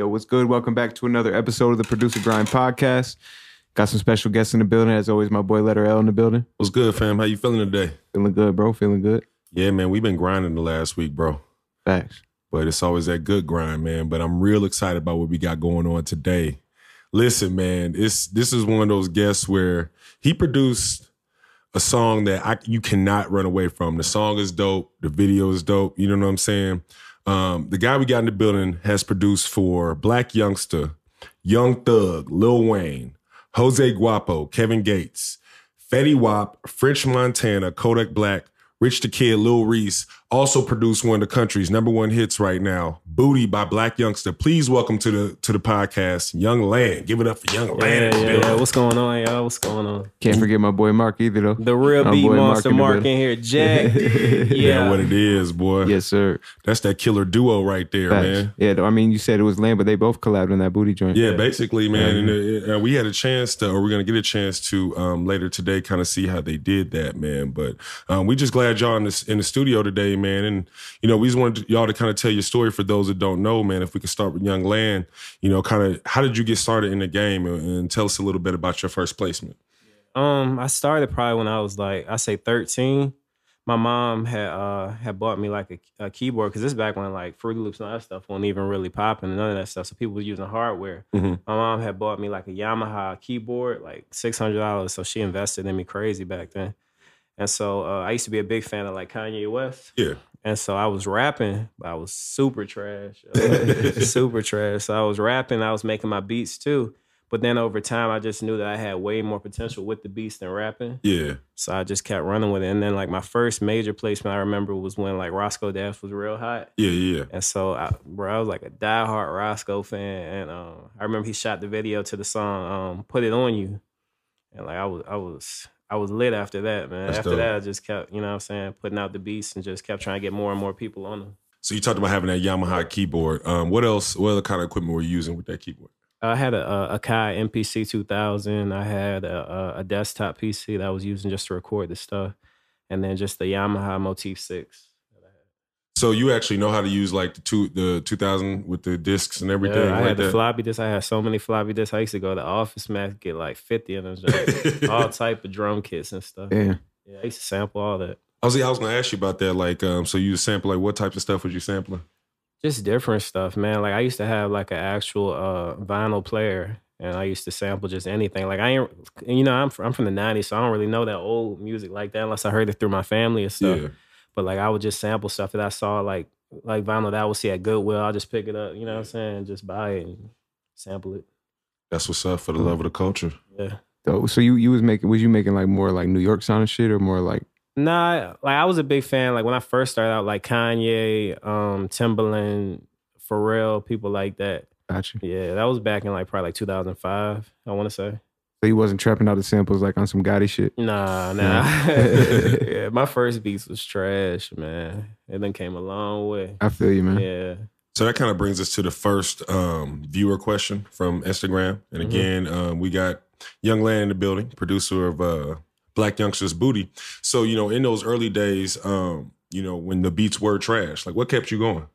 Yo, what's good? Welcome back to another episode of the Producer Grind Podcast. Got some special guests in the building. As always, my boy Letter L in the building. What's good, fam? How you feeling today? Feeling good, bro. Feeling good. Yeah, man, we've been grinding the last week, bro. Facts. But it's always that good grind, man. But I'm real excited about what we got going on today. Listen, man, it's this is one of those guests where he produced a song that I, you cannot run away from. The song is dope. The video is dope. You know what I'm saying? Um, the guy we got in the building has produced for Blac Youngsta, Young Thug, Lil Wayne, Jose Guapo, Kevin Gates, Fetty Wap, French Montana, Kodak Black, Rich the Kid, Lil Reese, also produced one of the country's number one hits right now, Booty by Blac Youngsta. Please welcome to the to the podcast, Young Land. Give it up for Young Land. Yeah, yeah, yeah. What's going on, y'all? What's going on? Can't forget my boy Mark either, though. The real My beat monster in the Mark in building. here, Jack. Yeah, yeah, what it is, boy. Yes, sir. That's that killer duo right there, Facts. man. Yeah, I mean, you said it was lame, but they both collabed on that booty joint. Yeah, basically, man. And uh, uh, we had a chance to, or we're gonna get a chance to um, later today, kind of see how they did that, man. But um, we just glad y'all in this in the studio today, man. And you know, we just wanted y'all to kind of tell your story for those that don't know, man. If we could start with Young Land, you know, kind of how did you get started in the game, and, and tell us a little bit about your first placement. Um, I started probably when I was like I say thirteen. My mom had uh had bought me like a, a keyboard because this is back when like Fruity Loops and all that stuff wasn't even really popping and none of that stuff. So people were using hardware. Mhm. My mom had bought me like a Yamaha keyboard, like six hundred dollars. So she invested in me crazy back then. And so uh, I used to be a big fan of like Kanye West. Yeah, And so I was rapping, but I was super trash. super trash. So I was rapping, I was making my beats too. But then over time, I just knew that I had way more potential with the beats than rapping. yeah, So I just kept running with it. And then like my first major placement I remember was when like Roscoe Dash was real hot. yeah, yeah. And so I, bro, I was like a diehard Roscoe fan. And um, I remember he shot the video to the song um, "Put It On You," and like I was, I was, I was lit after that, man. That's after dope. that, I just kept, you know, what I'm saying, putting out the beats and just kept trying to get more and more people on them. So you talked about having that Yamaha keyboard. Um, what else? What other kind of equipment were you using with that keyboard? I had a, a Akai MPC 2000. I had a, a, a desktop PC that I was using just to record the stuff, and then just the Yamaha Motif Six. So you actually know how to use like the two the two thousand with the discs and everything Yeah, I like had the that. floppy disk. I had so many floppy disks. I used to go to Office Max get like 50 of them, all type of drum kits and stuff. Yeah. Yeah, I used to sample all that. I was I was gonna ask you about that. Like, um, so you sample like what types of stuff was you sampling? Just different stuff, man. Like I used to have like an actual uh, vinyl player, and I used to sample just anything. Like I ain't, you know, I'm from, I'm from the '90s, so I don't really know that old music like that unless I heard it through my family and stuff. Yeah, But like I would just sample stuff that I saw like like vinyl that I would see at Goodwill. I'll just pick it up, you know what I'm saying? Just buy it and sample it. that's what's up for the love of the culture. Yeah. So, so you you was making was you making like more like New York sounding shit or more like Nah, like I was a big fan. Like when I first started out, like Kanye, um, Timbaland, Pharrell, people like that. gotcha? Yeah, that was back in like probably like 2005. I want to say. So you wasn't trapping out the samples like on some Gotti shit. Nah, nah. yeah, my first beats was trash, man. It then came a long way. I feel you, man. Yeah. So that kind of brings us to the first um, viewer question from Instagram. And Mhm. again, um, we got Young Land in the building, producer of uh, Blac Youngsta's Booty. So you know, in those early days, um, you know, when the beats were trash, like what kept you going?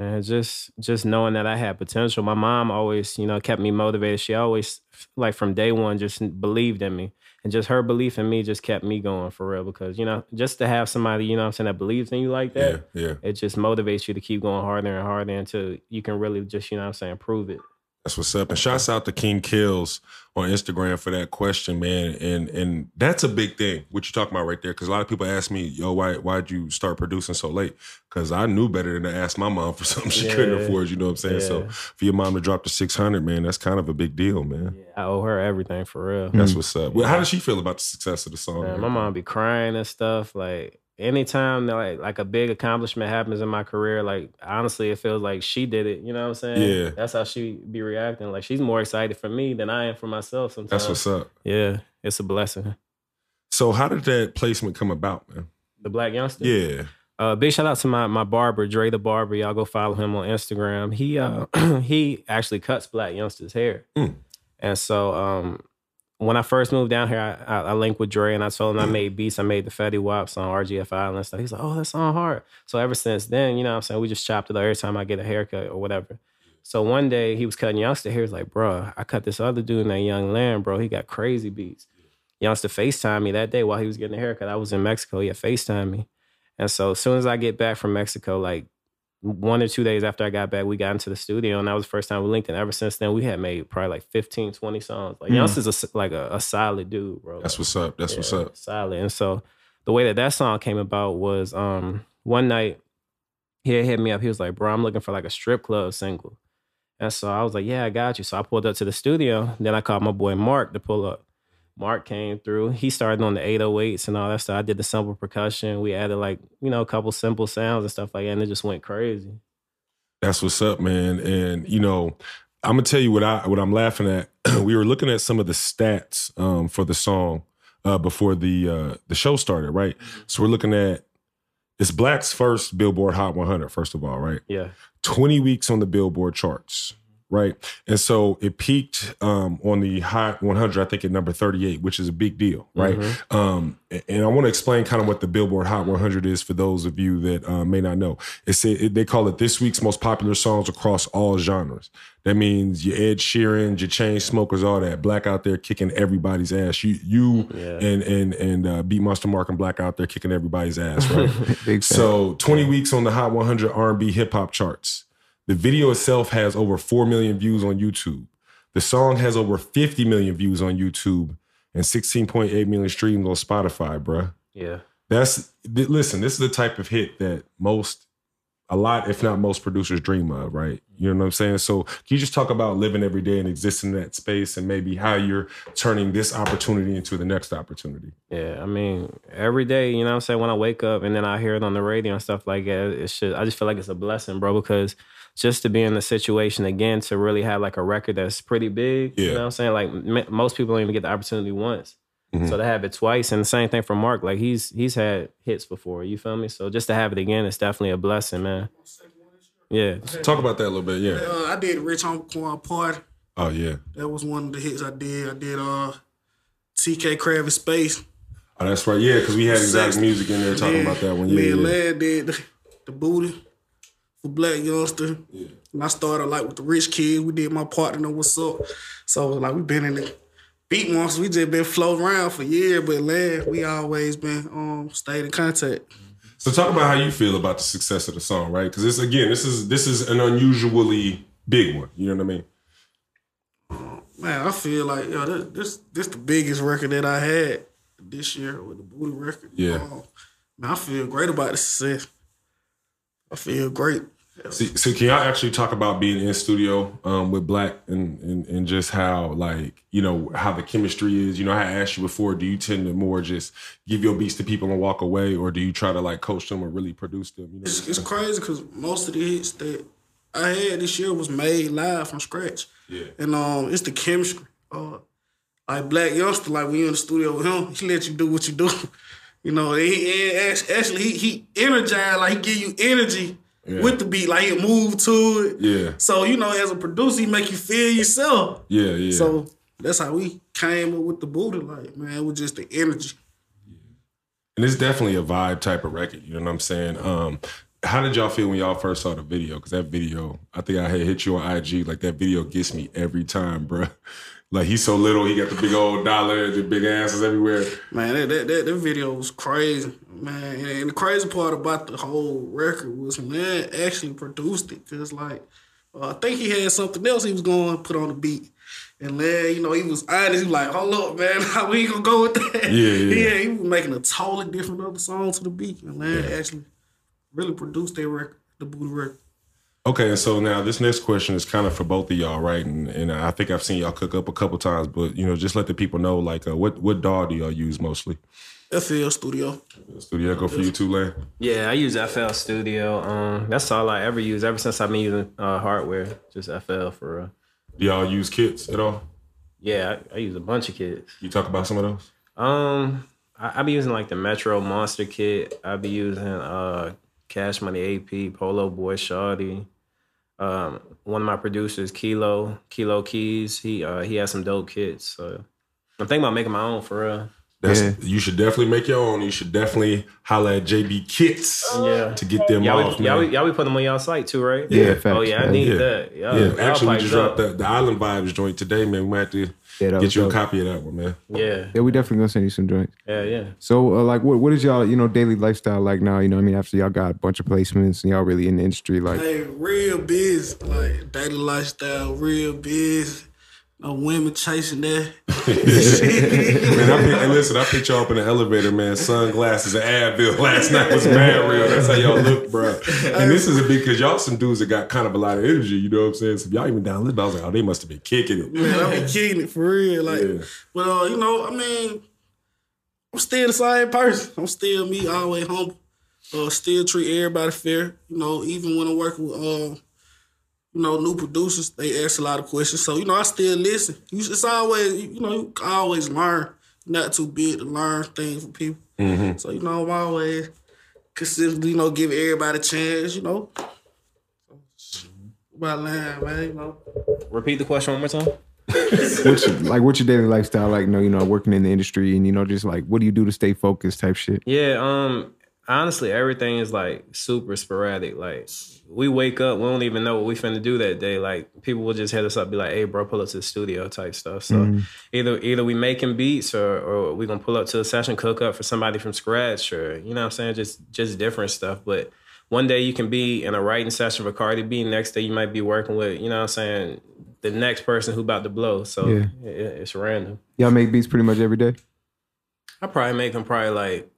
And just just knowing that I had potential. My mom always, you know, kept me motivated. She always like from day one just believed in me. And just her belief in me just kept me going for real because, you know, just to have somebody, you know what I'm saying, that believes in you like that, Yeah, yeah. it just motivates you to keep going harder and harder until you can really just, you know what I'm saying, prove it. That's what's up. And shouts out to King Kills on Instagram for that question, man. And and that's a big thing. What you talking about right there? Because a lot of people ask me, "Yo, why why'd you start producing so late?" Because I knew better than to ask my mom for something she couldn't afford. You know what I'm saying? So for your mom to drop to 600, man, that's kind of a big deal, man. I owe her everything for real. That's hmm. what's up. Well, how does she feel about the success of the song? Man, my mom be crying and stuff. Like anytime that like like a big accomplishment happens in my career, like honestly, it feels like she did it. You know what I'm saying? Yeah. That's how she be reacting. Like she's more excited for me than I am for myself. Sometimes. That's what's up. Yeah, it's a blessing. So how did that placement come about, man? The Blac Youngsta. Yeah. Uh, big shout out to my my barber, Dre the barber. Y'all go follow him on Instagram. He uh he actually cuts Blac Youngsta's hair, Mm. and so um when I first moved down here, I, I, I linked with Dre and I told him I made beats. I made the Fetty Wap on RGF Island and stuff. He's like, oh, that song hard. So ever since then, you know what I'm saying, we just chopped it up every time I get a haircut or whatever. So one day he was cutting Youngsta. He was like, "Bro, I cut this other dude named Young Land, bro. He got crazy beats." Youngsta FaceTime me that day while he was getting a haircut. I was in Mexico. He had FaceTime me. And so as soon as I get back from Mexico, like one or two days after I got back, we got into the studio and that was the first time we linked. And ever since then, we had made probably like 15, 20 songs. Like Mm. Youngsta's a, like a, a solid dude, bro. That's what's up. That's what's up. Solid. And so the way that that song came about was um one night he had hit me up. He was like, "Bro, I'm looking for like a strip club single." And so I was like, "Yeah, I got you." So I pulled up to the studio. Then I called my boy Mark to pull up. Mark came through. He started on the 808s and all that stuff. I did the simple percussion. We added like you know a couple simple sounds and stuff like that, and it just went crazy. That's what's up, man. And you know, I'm gonna tell you what I what I'm laughing at. we were looking at some of the stats um, for the song uh, before the uh, the show started, right? So we're looking at it's Blac's first Billboard Hot 100. First of all, right? Yeah, 20 weeks on the Billboard charts, right? And so it peaked um, on the Hot 100, I think at number 38, which is a big deal, right? Um, and I want to explain kind of what the Billboard Hot 100 is for those of you that uh, may not know. It's it, they call it this week's most popular songs across all genres. That means your Ed Sheeran, your Chainsmokers, all that. Blac out there kicking everybody's ass. You, you Yeah. and and and uh, Beat Monster Mark and Blac out there kicking everybody's ass, right? So 20 weeks on the Hot 100 R&B hip hop charts. The video itself has over 4 million views on YouTube. The song has over 50 million views on YouTube and 16.8 million streams on Spotify, bruh. yeah. That's th- listen, this is the type of hit that most a lot, if not most producers dream of, right? You know what I'm saying? So can you just talk about living every day and existing in that space and maybe how you're turning this opportunity into the next opportunity? Yeah, I mean, every day, you know what I'm saying, when I wake up and then I hear it on the radio and stuff like that, it should I just feel like it's a blessing, bro, because just to be in the situation again to really have like a record that's pretty big, you know what I'm saying? Like m- most people don't even get the opportunity once. Mhm. So to have it twice and the same thing for Mark, like he's he's had hits before, you feel me? So just to have it again is definitely a blessing, man. Yeah. Talk about that a little bit, yeah. Uh, I did Rich Homie Quan Party. Oh yeah. That was one of the hits I did. I did uh TK Kravitz Space. Oh, that's right. Yeah, because we had exact music in there talking Me about that one. Me Yeah, and yeah. Lad did the, the booty for Blac Youngsta. And I started like with the rich kid. We did my part to know what's up. So like we been in the beat monsters. We just been floating around for years, but Lad, we always been um stayed in contact. So talk about how you feel about the success of the song, right? Because this again, this is this is an unusually big one. You know what I mean? Man, I feel like yo, this this this the biggest record that I had this year with the booty record. Yeah. Um, man, I feel great about the success. I feel great. So, so can y'all actually talk about being in studio um, with Blac and, and and just how like you know how the chemistry is? You know, I asked you before. Do you tend to more just give your beats to people and walk away, or do you try to like coach them or really produce them? You know, It's, it's crazy because most of the hits that I had this year was made live from scratch. Yeah. And um, it's the chemistry. Uh, like Blac Youngsta, like when you in the studio with him, he let you do what you do. You know, he, he actually he he energized, like he give you energy Yeah. with the beat, like it move to it. Yeah. So you know, as a producer, he make you feel yourself. yeah, yeah. So that's how we came up with the booty. Like man, it was just the energy. And it's definitely a vibe type of record. You know what I'm saying? Um, how did y'all feel when y'all first saw the video? Because that video, I think I had hit you on IG. Like that video gets me every time, bruh. Like he's so little, he got the big old dollar, the big asses everywhere. Man, that, that, that, that video was crazy, man. And, the crazy part about the whole record was man actually produced it. Cause like, uh, I think he had something else he was going to put on the beat. And then, you know, he was honest. He was like, hold up, man, how we ain't gonna go with that? Yeah, yeah. he was making a totally different other song to the beat. And then actually really produced that record, the booty record. Okay, and so now this next question is kind of for both of y'all, right? And and I think I've seen y'all cook up a couple times, but you know, just let the people know, like, uh, what what DAW do y'all use mostly? FL Studio. Studio Echo for you too, Lane? Yeah, I use FL Studio. Um, that's all I ever use ever since I've been using uh, hardware, just FL for real. Do y'all use kits at all? Yeah, I, I use a bunch of kits. You talk about some of those? Um, I, I be using like the Metro Monster kit. I be using uh Cash Money AP, Polo Boy Shawty. Um, one of my producers, Kilo, Kilo Keys. He uh he has some dope kits. So I'm thinking about making my own for real. That's Yeah. you should definitely make your own. You should definitely holla at JB Kits Yeah. to get them Y'all, off, be, y'all, be, y'all be putting them on y'all site too, right? Yeah, Yeah. facts. Oh yeah, I need yeah. that. Y'all, yeah, actually, we piped just dropped the, the Island Vibes joint today, man. We might have to Yeah, get was you a copy of that one, man. Yeah, Yeah, we definitely gonna send you some joints. yeah, yeah. So, uh, like, what what is y'all you know daily lifestyle like now? You know, what I mean, after y'all got a bunch of placements and y'all really in the industry, like, Hey, real biz, like daily lifestyle, real busy. No women chasing that. Man, I pick, hey, listen, I picked y'all up in the elevator, man. Sunglasses and Advil last night was mad real. That's how y'all look, bro. And this is a big because y'all some dudes that got kind of a lot of energy. You know what I'm saying? So y'all even down lit, I was like, oh, they must have been kicking it. Man, I be kicking it for real. Like, Yeah. but uh, you know, I mean, I'm still the same person. I'm still me, always humble. Uh, still treat everybody fair. You know, even when I'm working with uh, you know, new producers, they ask a lot of questions. So you know, I still listen. You, it's always, you know, you always learn. Not too big to learn things from people. So you know, I'm always consistently, you know, give everybody a chance. You know, about line, man. You know. Repeat the question one more time. what's your, like what's your daily lifestyle like? You know, you know, working in the industry and you know, just like what do you do to stay focused, type shit. Yeah, um, honestly, everything is like super sporadic. Like we wake up, we don't even know what we finna do that day. Like people will just hit us up, be like, "Hey, bro, pull up to the studio," type stuff. So mm-hmm. either either we making beats or or we gonna pull up to a session, cook up for somebody from scratch, or you know what I'm saying, just just different stuff. But one day you can be in a writing session for Cardi B. Next day you might be working with, you know what I'm saying, the next person who about to blow. So Yeah. it, it's random. Y'all make beats pretty much every day. I probably make them probably like.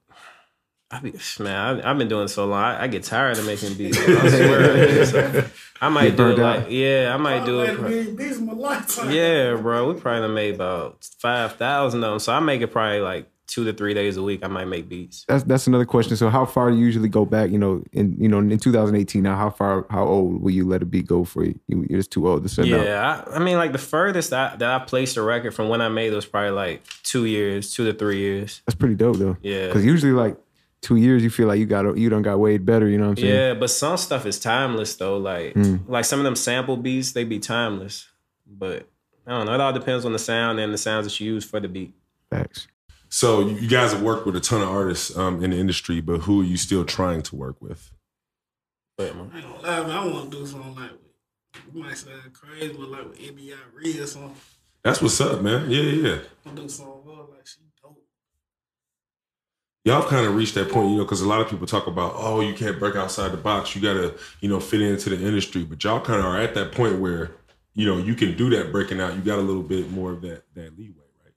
I be man, I, I've been doing so long. I, I get tired of making beats. I swear. So, I might do it like yeah, I might do it. made a million beats in my lifetime. Yeah, bro, we probably made about five thousand of them. So I make it probably like two to three days a week. I might make beats. That's that's another question. So, how far do you usually go back? You know, in you know, in 2018. Now, how far, how old will you let a beat go for you? you you're just too old to send out. Yeah, I, I mean, like the furthest I, that I placed a record from when I made it was probably like two years, two to three years. That's pretty dope though. Yeah. Because usually, like two years, you feel like you got you don't got way better. You know what I'm saying? Yeah, but some stuff is timeless though. Like like some of them sample beats, they be timeless. But I don't know. It all depends on the sound and the sounds that you use for the beat. Thanks. So you you guys have worked with a ton of artists um, in the industry, but who are you still trying to work with? But man, I don't lie, man. I want to do something like with, it might sound crazy, but like with India Ree or something. That's what's up, man. Yeah, yeah. I want do something with her, like she dope. Y'all kind of reached that point, you know, because a lot of people talk about, oh, you can't break outside the box. You got to, you know, fit into the industry. But y'all kind of are at that point where, you know, you can do that breaking out. You got a little bit more of that that leeway, right?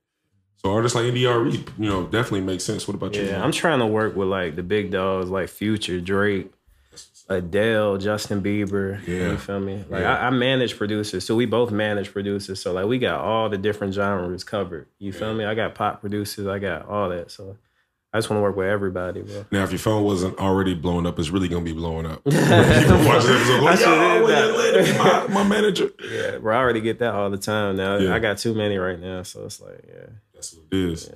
So artists like India.Arie, you know, definitely makes sense. What about you? yeah. I'm trying to work with like the big dogs like Future, Drake, Adele, Justin Bieber. Yeah. You feel me? Like Yeah. I, I manage producers, so we both manage producers. So like we got all the different genres covered. You feel me? I got pop producers, I got all that. So I just want to work with everybody, bro. Now, if your phone wasn't already blowing up, it's really gonna be blowing up. People watch the episode, go, I should "Yo, have that." let me- my, my manager. Yeah, bro, I already get that all the time now. Yeah. I got too many right now, so it's like, yeah. That's what it is.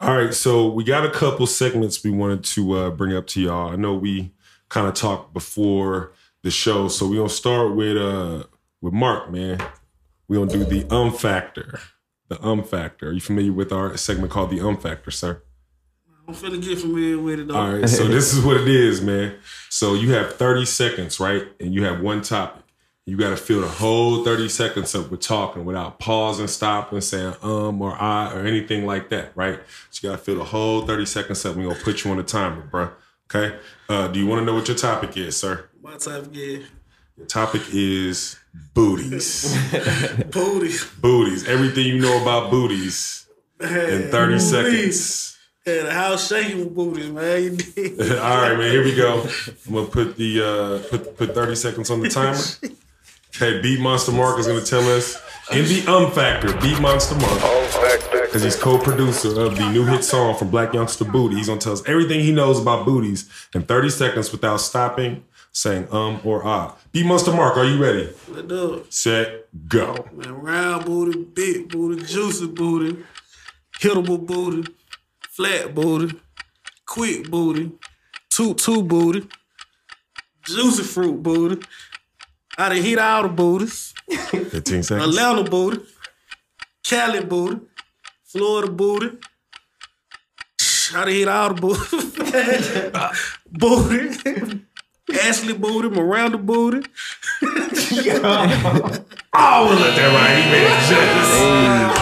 All right, so we got a couple segments we wanted to uh, bring up to y'all. I know we kind of talked before the show, so we're gonna start with uh with Mark, man. We're gonna do the um factor. The um factor. Are you familiar with our segment called the um factor, sir? I'm finna get familiar with it though. All right, so this is what it is, man. So you have 30 seconds, right? And you have one topic. You got to fill the whole 30 seconds up with talking without pausing, stopping, saying um or I or anything like that, right? So you got to fill the whole 30 seconds up. We're going to put you on the timer, bro. Okay? Uh, do you want to know what your topic is, sir? My yeah. Your topic is booties. booties. booties. Everything you know about booties in 30 seconds. Yeah, the house shaking with booties, man. You did. All right, man. Here we go. I'm gonna put the uh, put put 30 seconds on the timer. Okay, Beat Monster Mark is gonna tell us in the um factor. Beat Monster Mark, because he's co-producer of the new hit song from Blac Youngsta Booty. He's gonna tell us everything he knows about booties in 30 seconds without stopping, saying um or ah. Beat Monster Mark, are you ready? Let's do it. Set, go. Man, round booty, big booty, juicy booty, hittable booty, flat booty, quick booty, toot toot booty, juicy fruit booty. I done hit all the booties. 15 seconds. Atlanta booty, Cali booty, Florida booty, I done hit all the booty. booty. Ashley booty, Miranda booty. Oh, let that right. He made it just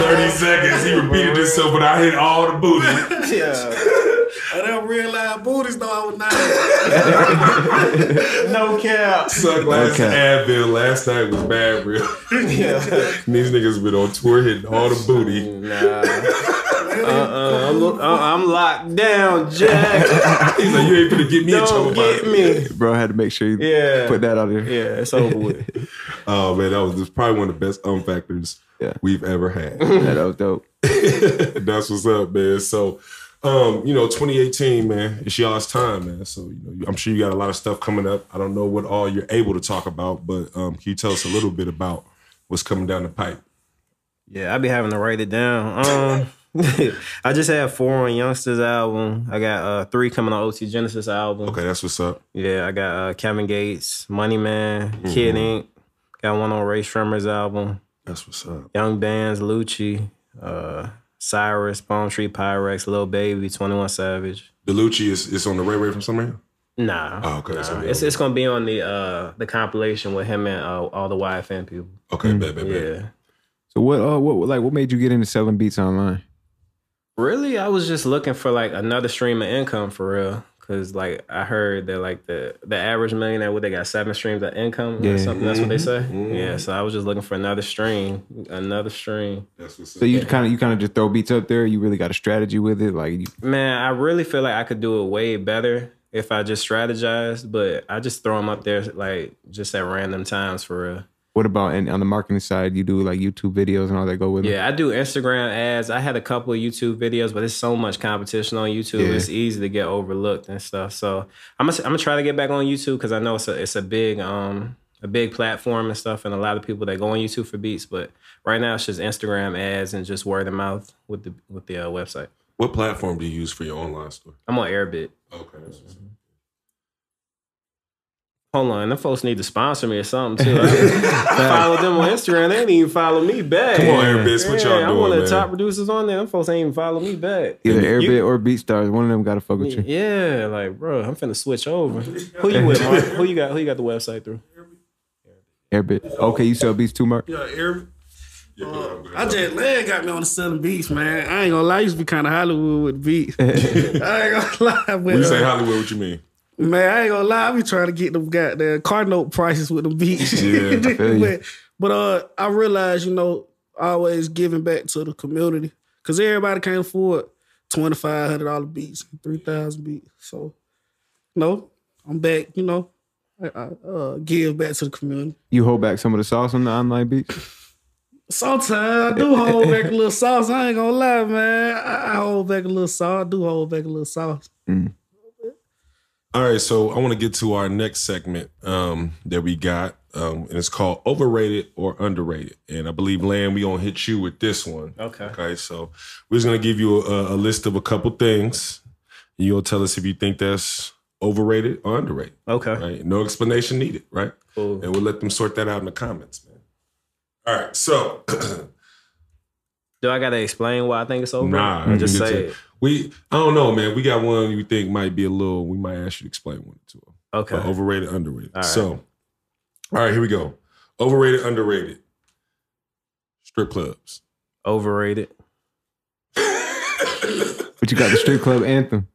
30 seconds. He repeated himself, but I hit all the booty. Yeah. I didn't realize booties though I was not. No cap. Suck last Okay. Advil last night was bad, real. Yeah. These niggas been on tour hitting all the booty. Nah. Uh-uh. I'm, uh, I'm locked down, Jack. He's like, you ain't gonna get me in trouble. Don't about get me. Bro, I had to make sure you Yeah. put that out there. Yeah, it's over with. Oh man, that was, was probably one of the best um factors Yeah. we've ever had. Yeah, that was dope. That's what's up, man. So, um, you know, 2018, man, it's y'all's time, man. So, you know, I'm sure you got a lot of stuff coming up. I don't know what all you're able to talk about, but um, can you tell us a little bit about what's coming down the pipe? Yeah, I be having to write it down. Um, I just had four on Youngsta's album. I got uh, three coming on OT Genasis album. Okay, that's what's up. Yeah, I got uh, Kevin Gates, Money Man, Kid Ink. Got one on Rae Sremmurd's album. That's what's up. Young Bands, Lucci, uh, Cyrus, Palm Tree Pyrex, Lil Baby, 21 Savage. Delucci is, is on the Ray Ray from somewhere. Nah, Oh, okay, nah. so yeah. it's it's gonna be on the uh the compilation with him and uh, all the YFN people. Okay, bad, bad, bad. Yeah, So what uh what like what made you get into selling beats online? really, I was just looking for like another stream of income for real. Cause like I heard that like the the average millionaire, what they got seven streams of income Yeah. or something. That's what they mm-hmm. say. Mm-hmm. Yeah, so I was just looking for another stream, another stream. That's what's. So you kind of you kind of just throw beats up there. You really got a strategy with it, like you, Man, I really feel like I could do it way better if I just strategized, but I just throw them up there like just at random times for real. What about and on the marketing side? You do like YouTube videos and all that go with it. Yeah, I do Instagram ads. I had a couple of YouTube videos, but there's so much competition on YouTube. Yeah. It's easy to get overlooked and stuff. So I'm gonna I'm gonna try to get back on YouTube because I know it's a it's a big um a big platform and stuff, and a lot of people that go on YouTube for beats. But right now it's just Instagram ads and just word of mouth with the with the uh, website. What platform do you use for your online store? I'm on Airbit. Okay, that's what's up. Hold on, them folks need to sponsor me or something too. I follow them on Instagram. They ain't even follow me back. Come on, Airbits, what y'all Yeah, I'm one of the top producers on there. Them folks ain't even follow me back. Either You- Airbit or BeatStars, one of them got to fuck with you. Yeah, like bro, I'm finna switch over. Who you with, Mark? Who you got? Who you got the website through? Airbit. Okay, you sell beats too, Mark. Yeah, every, Yeah, go I just Land got me on the selling beats, man. I ain't gonna lie, I used to be kind of Hollywood with beats. I ain't gonna lie, but when you say Hollywood, what you mean? Man, I ain't gonna lie, I be trying to get them goddamn car note prices with them beats. Yeah, I feel you. but, but uh, I realized, you know, always giving back to the community because everybody can't afford twenty five hundred dollar beats, three thousand beats. So, no, I'm back. You know, I, I uh, give back to the community. You hold back some of the sauce on the online beats. Sometimes I do hold back a little sauce. I ain't gonna lie, man. I, I hold back a little sauce. I do hold back a little sauce. All right, so I want to get to our next segment um, that we got, um, and it's called overrated or underrated. And I believe, Lamb, we gonna hit you with this one. Okay. Okay, so we're just gonna give you a, a list of a couple things, and you'll tell us if you think that's overrated or underrated. Okay. Right? No explanation needed, right? Cool. And we'll let them sort that out in the comments, man. All right, so Do I gotta explain why I think it's overrated? nah, just say to- it. We. I don't know, man. We got one you think might be a little. We might ask you to explain one to them. Okay. But overrated, underrated. All right. So, all right, here we go. Overrated, underrated. Strip clubs. Overrated. But you got the strip club anthem.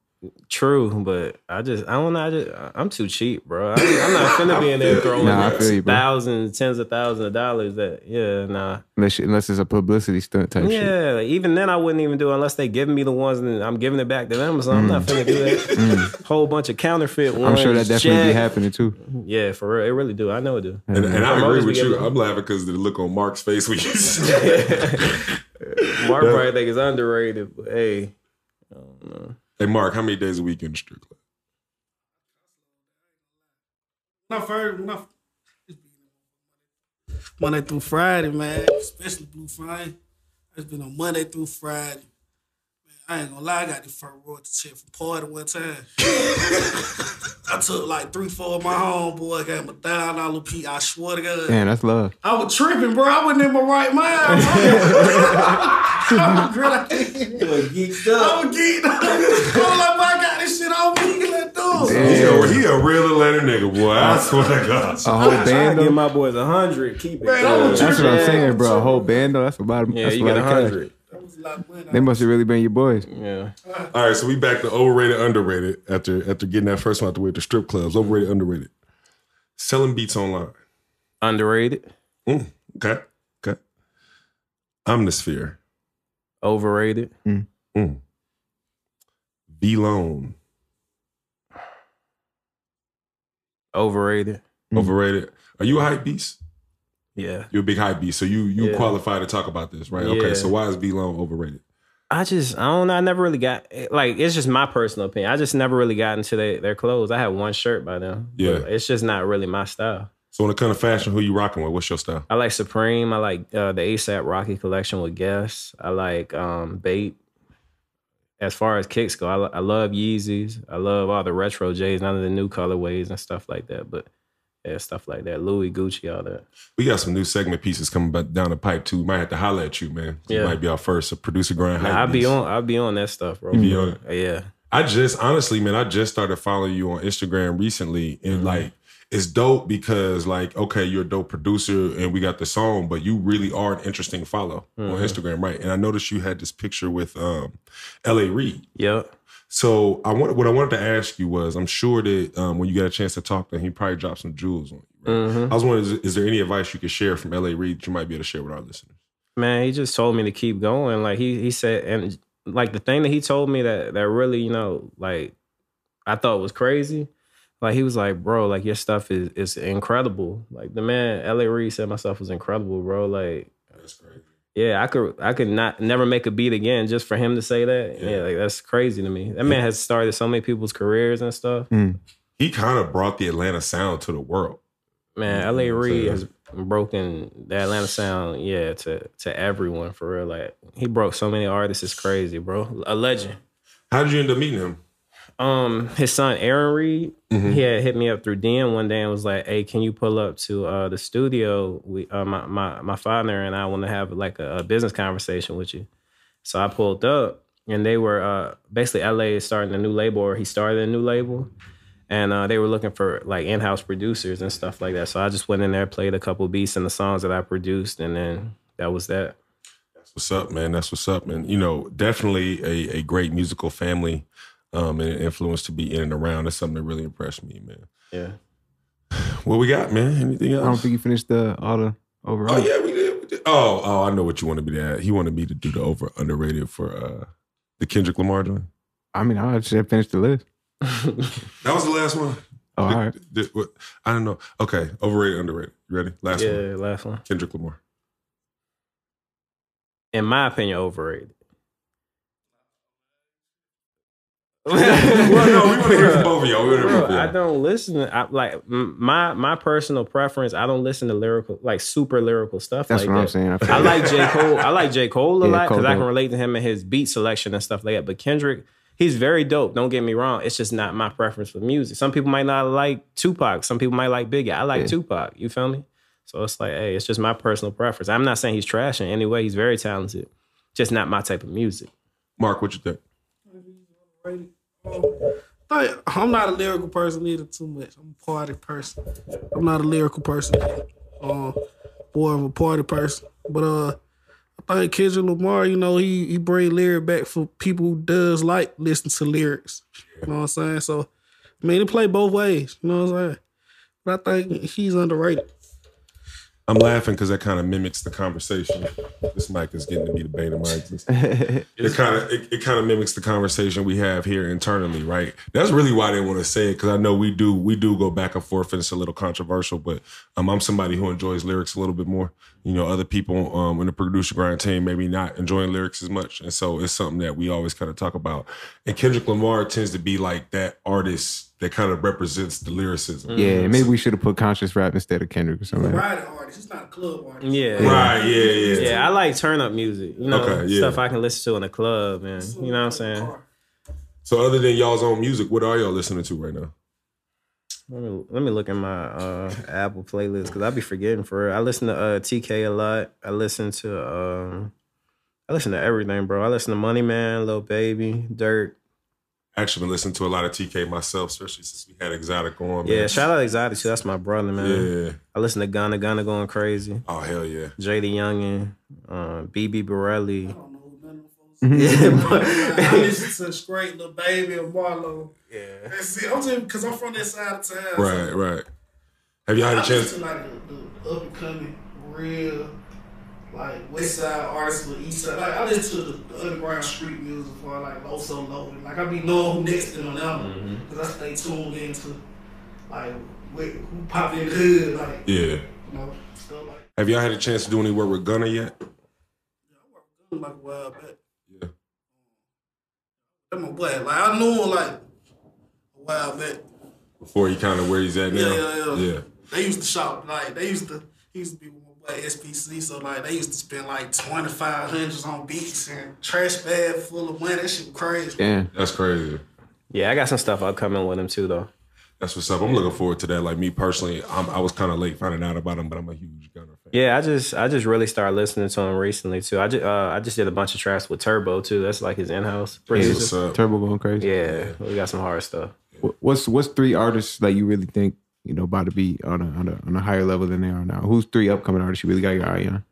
True, but I just I don't know. I just I'm too cheap, bro. I, I'm not finna be in there throwing Nah, you, thousands, tens of thousands of dollars. That yeah, nah. Unless, unless it's a publicity stunt type shit. Yeah, like, even then I wouldn't even do it unless they giving me the ones and I'm giving it back to them. So I'm not finna do that. Whole bunch of counterfeit ones. Mm. I'm sure that definitely be happening too. Yeah, for real, it really do. I know it do. And, and I I'm agree with you. able- I'm laughing because the look on Mark's face when you said Mark probably think it's underrated, but hey, I don't know. Hey, Mark, how many days a week in the club? When I first, when I, Monday through Friday, man, especially Blue Friday. It's been on Monday through Friday. Man, I ain't gonna lie, I got the first royalty check for party one time. I took like three, four of my homeboy, gave him a thousand dollar piece. I swear to God. Man, that's love. I was tripping, bro. I wasn't in my right mind. I was grinding. geeked up. I was geeked up. I was like, "Boy, I got this shit on me. Let's do it. He a, he a real Atlanta nigga, boy. I swear to God. A whole I band give my boys a hundred. Keep it. Man, going. That's what I'm saying, bro. A whole band though. That's about. Yeah, that's you a get a hundred. They must have really been your boys. Yeah. All right, so we back to overrated, underrated after after getting that first one out the way. The strip clubs, overrated, underrated. Selling beats online. Underrated. Mm, okay, okay. Omnisphere. Overrated. Mm. VLONE. Overrated. Mm. Overrated. Are you a hype beast? Yeah. You're a big hype beast, so you you Yeah. qualify to talk about this, right? Okay, so why is VLONE overrated? I just I don't know. I never really got like it's just my personal opinion. I just never really got into their, their clothes. I had one shirt by them. Yeah. it's just not really my style. So when it comes to fashion, who you rocking with? What's your style? I like Supreme. I like uh, the ASAP Rocky collection with Guess. I like um, Bait. As far as kicks go, I, I love Yeezys. I love all the retro J's, none of the new colorways and stuff like that. But yeah, stuff like that. Louis, Gucci, all that. We got some new segment pieces coming back down the pipe too. We might have to holler at you, man. You Yeah. might be our first. So producer grind. Nah, I'll be on. I'll be on that stuff, bro. You be on? Yeah. I just honestly, man, I just started following you on Instagram recently, and Mm-hmm. like it's dope because like okay, you're a dope producer, and we got the song, but you really are an interesting follow Mm-hmm. on Instagram, right? And I noticed you had this picture with um, L.A. Reid. Yep. So I want what I wanted to ask you was, I'm sure that um, when you got a chance to talk to him, he probably dropped some jewels on you. Right? Mhm. I was wondering, is, is there any advice you could share from L.A. Reid that you might be able to share with our listeners? man, he just told me to keep going. Like he he said, and like the thing that he told me that that really, you know, like I thought was crazy. Like he was like, bro, like your stuff is is incredible. Like the man, L.A. Reid said my stuff was incredible, bro. Like That's crazy. Yeah, I could I could not never make a beat again just for him to say that. Yeah. Yeah, like that's crazy to me. That man has started so many people's careers and stuff. He kind of brought the Atlanta sound to the world. Man. L.A. So, Reid has broken the Atlanta sound, yeah, to to everyone for real. Like he broke so many artists, it's crazy, bro. A legend. How did you end up meeting him? Um, his son Aaron Reid, Mhm. he had hit me up through DM one day and was like, "Hey, can you pull up to uh the studio? We uh my my, my father and I want to have like a, a business conversation with you." So I pulled up, and they were uh basically LA is starting a new label, or he started a new label, and uh, they were looking for like in-house producers and stuff like that. So I just went in there, played a couple beats and the songs that I produced, and then that was that. That's what's up, man. That's what's up. And you know, definitely a, a great musical family um, and an influence to be in and around. That's something that really impressed me, man. Yeah. What we got, man? Anything else? I don't think you finished the all the overall. Oh yeah, we did, we did. Oh, oh, I know what you wanted me to add. He wanted me to do the over underrated for uh the Kendrick Lamar joint. I mean, I should have finished the list. That was the last one. Oh, Did- right. did- what- I don't know. Okay, overrated, underrated. You ready? Last one. yeah, last one. Kendrick Lamar. In my opinion, overrated. well, no, we want to hear from both of y'all. We want to hear Bro, from I don't listen. To, I, like my my personal preference. I don't listen to lyrical, like super lyrical stuff. That's like what that. I'm saying. I, I like- like J Cole. I like J Cole a Yeah, lot because I can relate to him and his beat selection and stuff like that. But Kendrick, he's very dope. Don't get me wrong. It's just not my preference for music. Some people might not like Tupac. Some people might like Biggie. I like Yeah. Tupac. You feel me? So it's like, hey, it's just my personal preference. I'm not saying he's trash in any way. He's very talented. Just not my type of music. Mark, what you think? I'm not a lyrical person either too much. I'm a party person. I'm not a lyrical person. Um, more of a party person. But uh, I think Kendrick Lamar, you know, he he bring lyric back for people who does like listen to lyrics. You know what I'm saying? So, I mean, it play both ways. You know what I'm saying? But I think he's underrated. I'm laughing because that kind of mimics the conversation. This mic is getting to be the bane of my existence. it kind of it, it kind of mimics the conversation we have here internally, right? That's really why didn't want to say it because I know we do we do go back and forth and it's a little controversial, but um, I'm somebody who enjoys lyrics a little bit more. You know, other people um, in the producer grind team maybe not enjoying lyrics as much, and so it's something that we always kind of talk about. And Kendrick Lamar tends to be like that artist that kind of represents the lyricism. yeah, maybe we should have put conscious rap instead of Kendrick or something. Riding artist. He's not a club artist. Yeah. Right? Yeah, yeah. Yeah, I like turn up music. You know, Okay, yeah. stuff I can listen to in the club, and you know what I'm saying. So other than y'all's own music, what are y'all listening to right now? Let me let me look in my uh, Apple playlist because I be forgetting for real. I listen to uh, TK a lot. I listen to um, I listen to everything, bro. I listen to Money Man, Lil Baby, Dirt. Actually, been listening to a lot of TK myself, especially since we had Exotic on. Man. Yeah, shout out Exotic too. That's my brother, man. Yeah. I listen to Gunna Gunna going crazy. Oh hell yeah. JD Youngin, uh, BB Borelli. Yeah, but- I listen to straight the baby and Marlo. yeah. That's it. I'm just because I'm from that side of town. so Right, right. Have y'all had I a chance? listen to like the, the up and coming real like West Side artists with East Side. Like I listen to the, the underground street music for like low so low. Like I be knowing who next to them now Mm-hmm. because I stay tuned into like what, who pop in the hood. Like Yeah. you know stuff like. Have y'all had a chance to do any work with Gunna yet? Yeah, I worked with him like a while back. Yeah. That's my boy. Like I knew him like a while back. Before he kind of where he's at now. Yeah, yeah, yeah. Yeah. They used to shop like they used to. He used to be with my boy SPC, so like they used to spend like twenty five hundreds on beats and trash bag full of money. That shit crazy. Damn. That's crazy. Yeah, I got some stuff upcoming with him too, though. That's what's up. I'm looking forward to that. Like me personally, I'm, I was kind of late finding out about him, but I'm a huge Gunna fan. Yeah, I just I just really started listening to him recently too. I just uh, I just did a bunch of tracks with Turbo too. That's like his in house producer. what's up. Turbo going crazy. Yeah, we got some hard stuff. What's what's three artists that you really think you know about to be on a on a, on a higher level than they are now? Who's three upcoming artists you really got your eye on?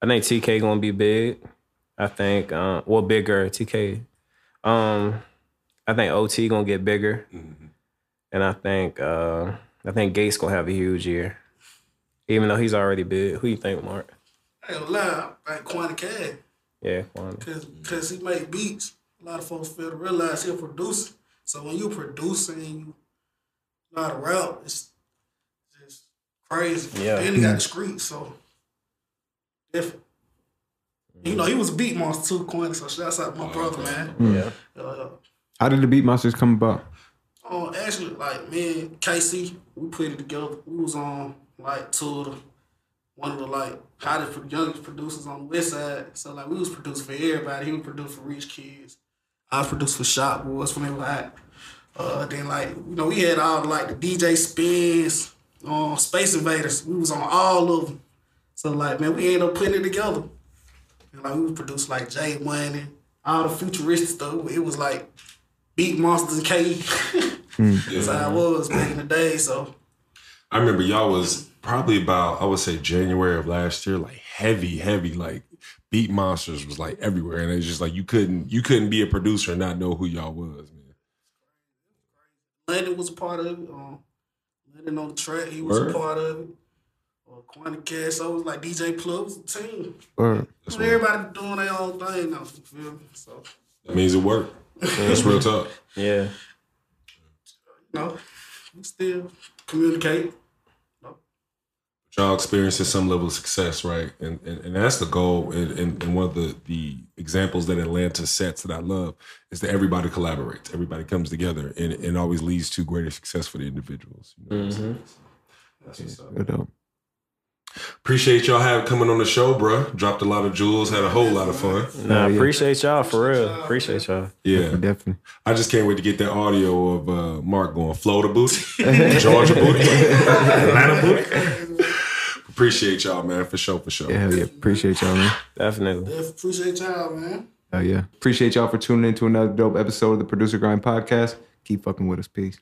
I think TK gonna be big. I think uh, well bigger TK. Um, I think OT gonna get bigger, Mhm. and I think uh, I think Gates gonna have a huge year, even though he's already big. Who you think, Mark? I ain't gonna lie, I like Quantic Cash, Yeah, Quan. cause cause he make beats. A lot of folks fail to realize he a producer. So when you producing, and you know how rap. It's just crazy. Yeah. Then he got the street, so different. You know, he was a beat monster too, Quantic. So shouts out to my brother, man. Yeah. Uh, How did the Beat Monsters come about? Oh, actually, like me and KC, we put it together. We was on like two of the one of the like hottest youngest producers on the west side. So like we was producing for everybody. He was producing for rich kids. I was producing for shop boys when they were hot. Uh, then like you know we had all like the DJ spins, uh, Space Invaders. We was on all of them. So like man, we ended up putting it together. And like we produced like J Money, all the futuristic stuff. It was like Beat Monsters and K. That's how I was back in the day. So I remember y'all was probably about I would say January of last year, like heavy, heavy, like Beat Monsters was like everywhere, and it's just like you couldn't you couldn't be a producer and not know who y'all was, man. London was a part of it. Um, London on the track, he was Word. a part of it. Uh, Quantic Cash, so it was like DJ Plug was a team. Or That's everybody doing their own thing now. You feel me? So that means it worked. That's real talk. Yeah. No, we still communicate. y'all experiencing some level of success, right? And and, and that's the goal. And, and, and one of the, the examples that Atlanta sets that I love is that everybody collaborates, everybody comes together, and it, it always leads to greater success for the individuals. You know what I'm? Mm-hmm. That's what's up. Good dope. Appreciate y'all have coming on the show, bro. Dropped a lot of jewels, had a whole lot of fun. Nah, Oh, yeah. appreciate y'all for real. Appreciate y'all. Yeah, Definitely. I just can't wait to get that audio of uh, Mark going Florida booty, Georgia booty, Atlanta booty. Appreciate y'all, man, for sure, for sure. Yeah, hell yeah. Appreciate y'all, man. Definitely. Definitely appreciate y'all, man. Hell yeah. Appreciate y'all for tuning in to another dope episode of the Producer Grind Podcast. Keep fucking with us. Peace.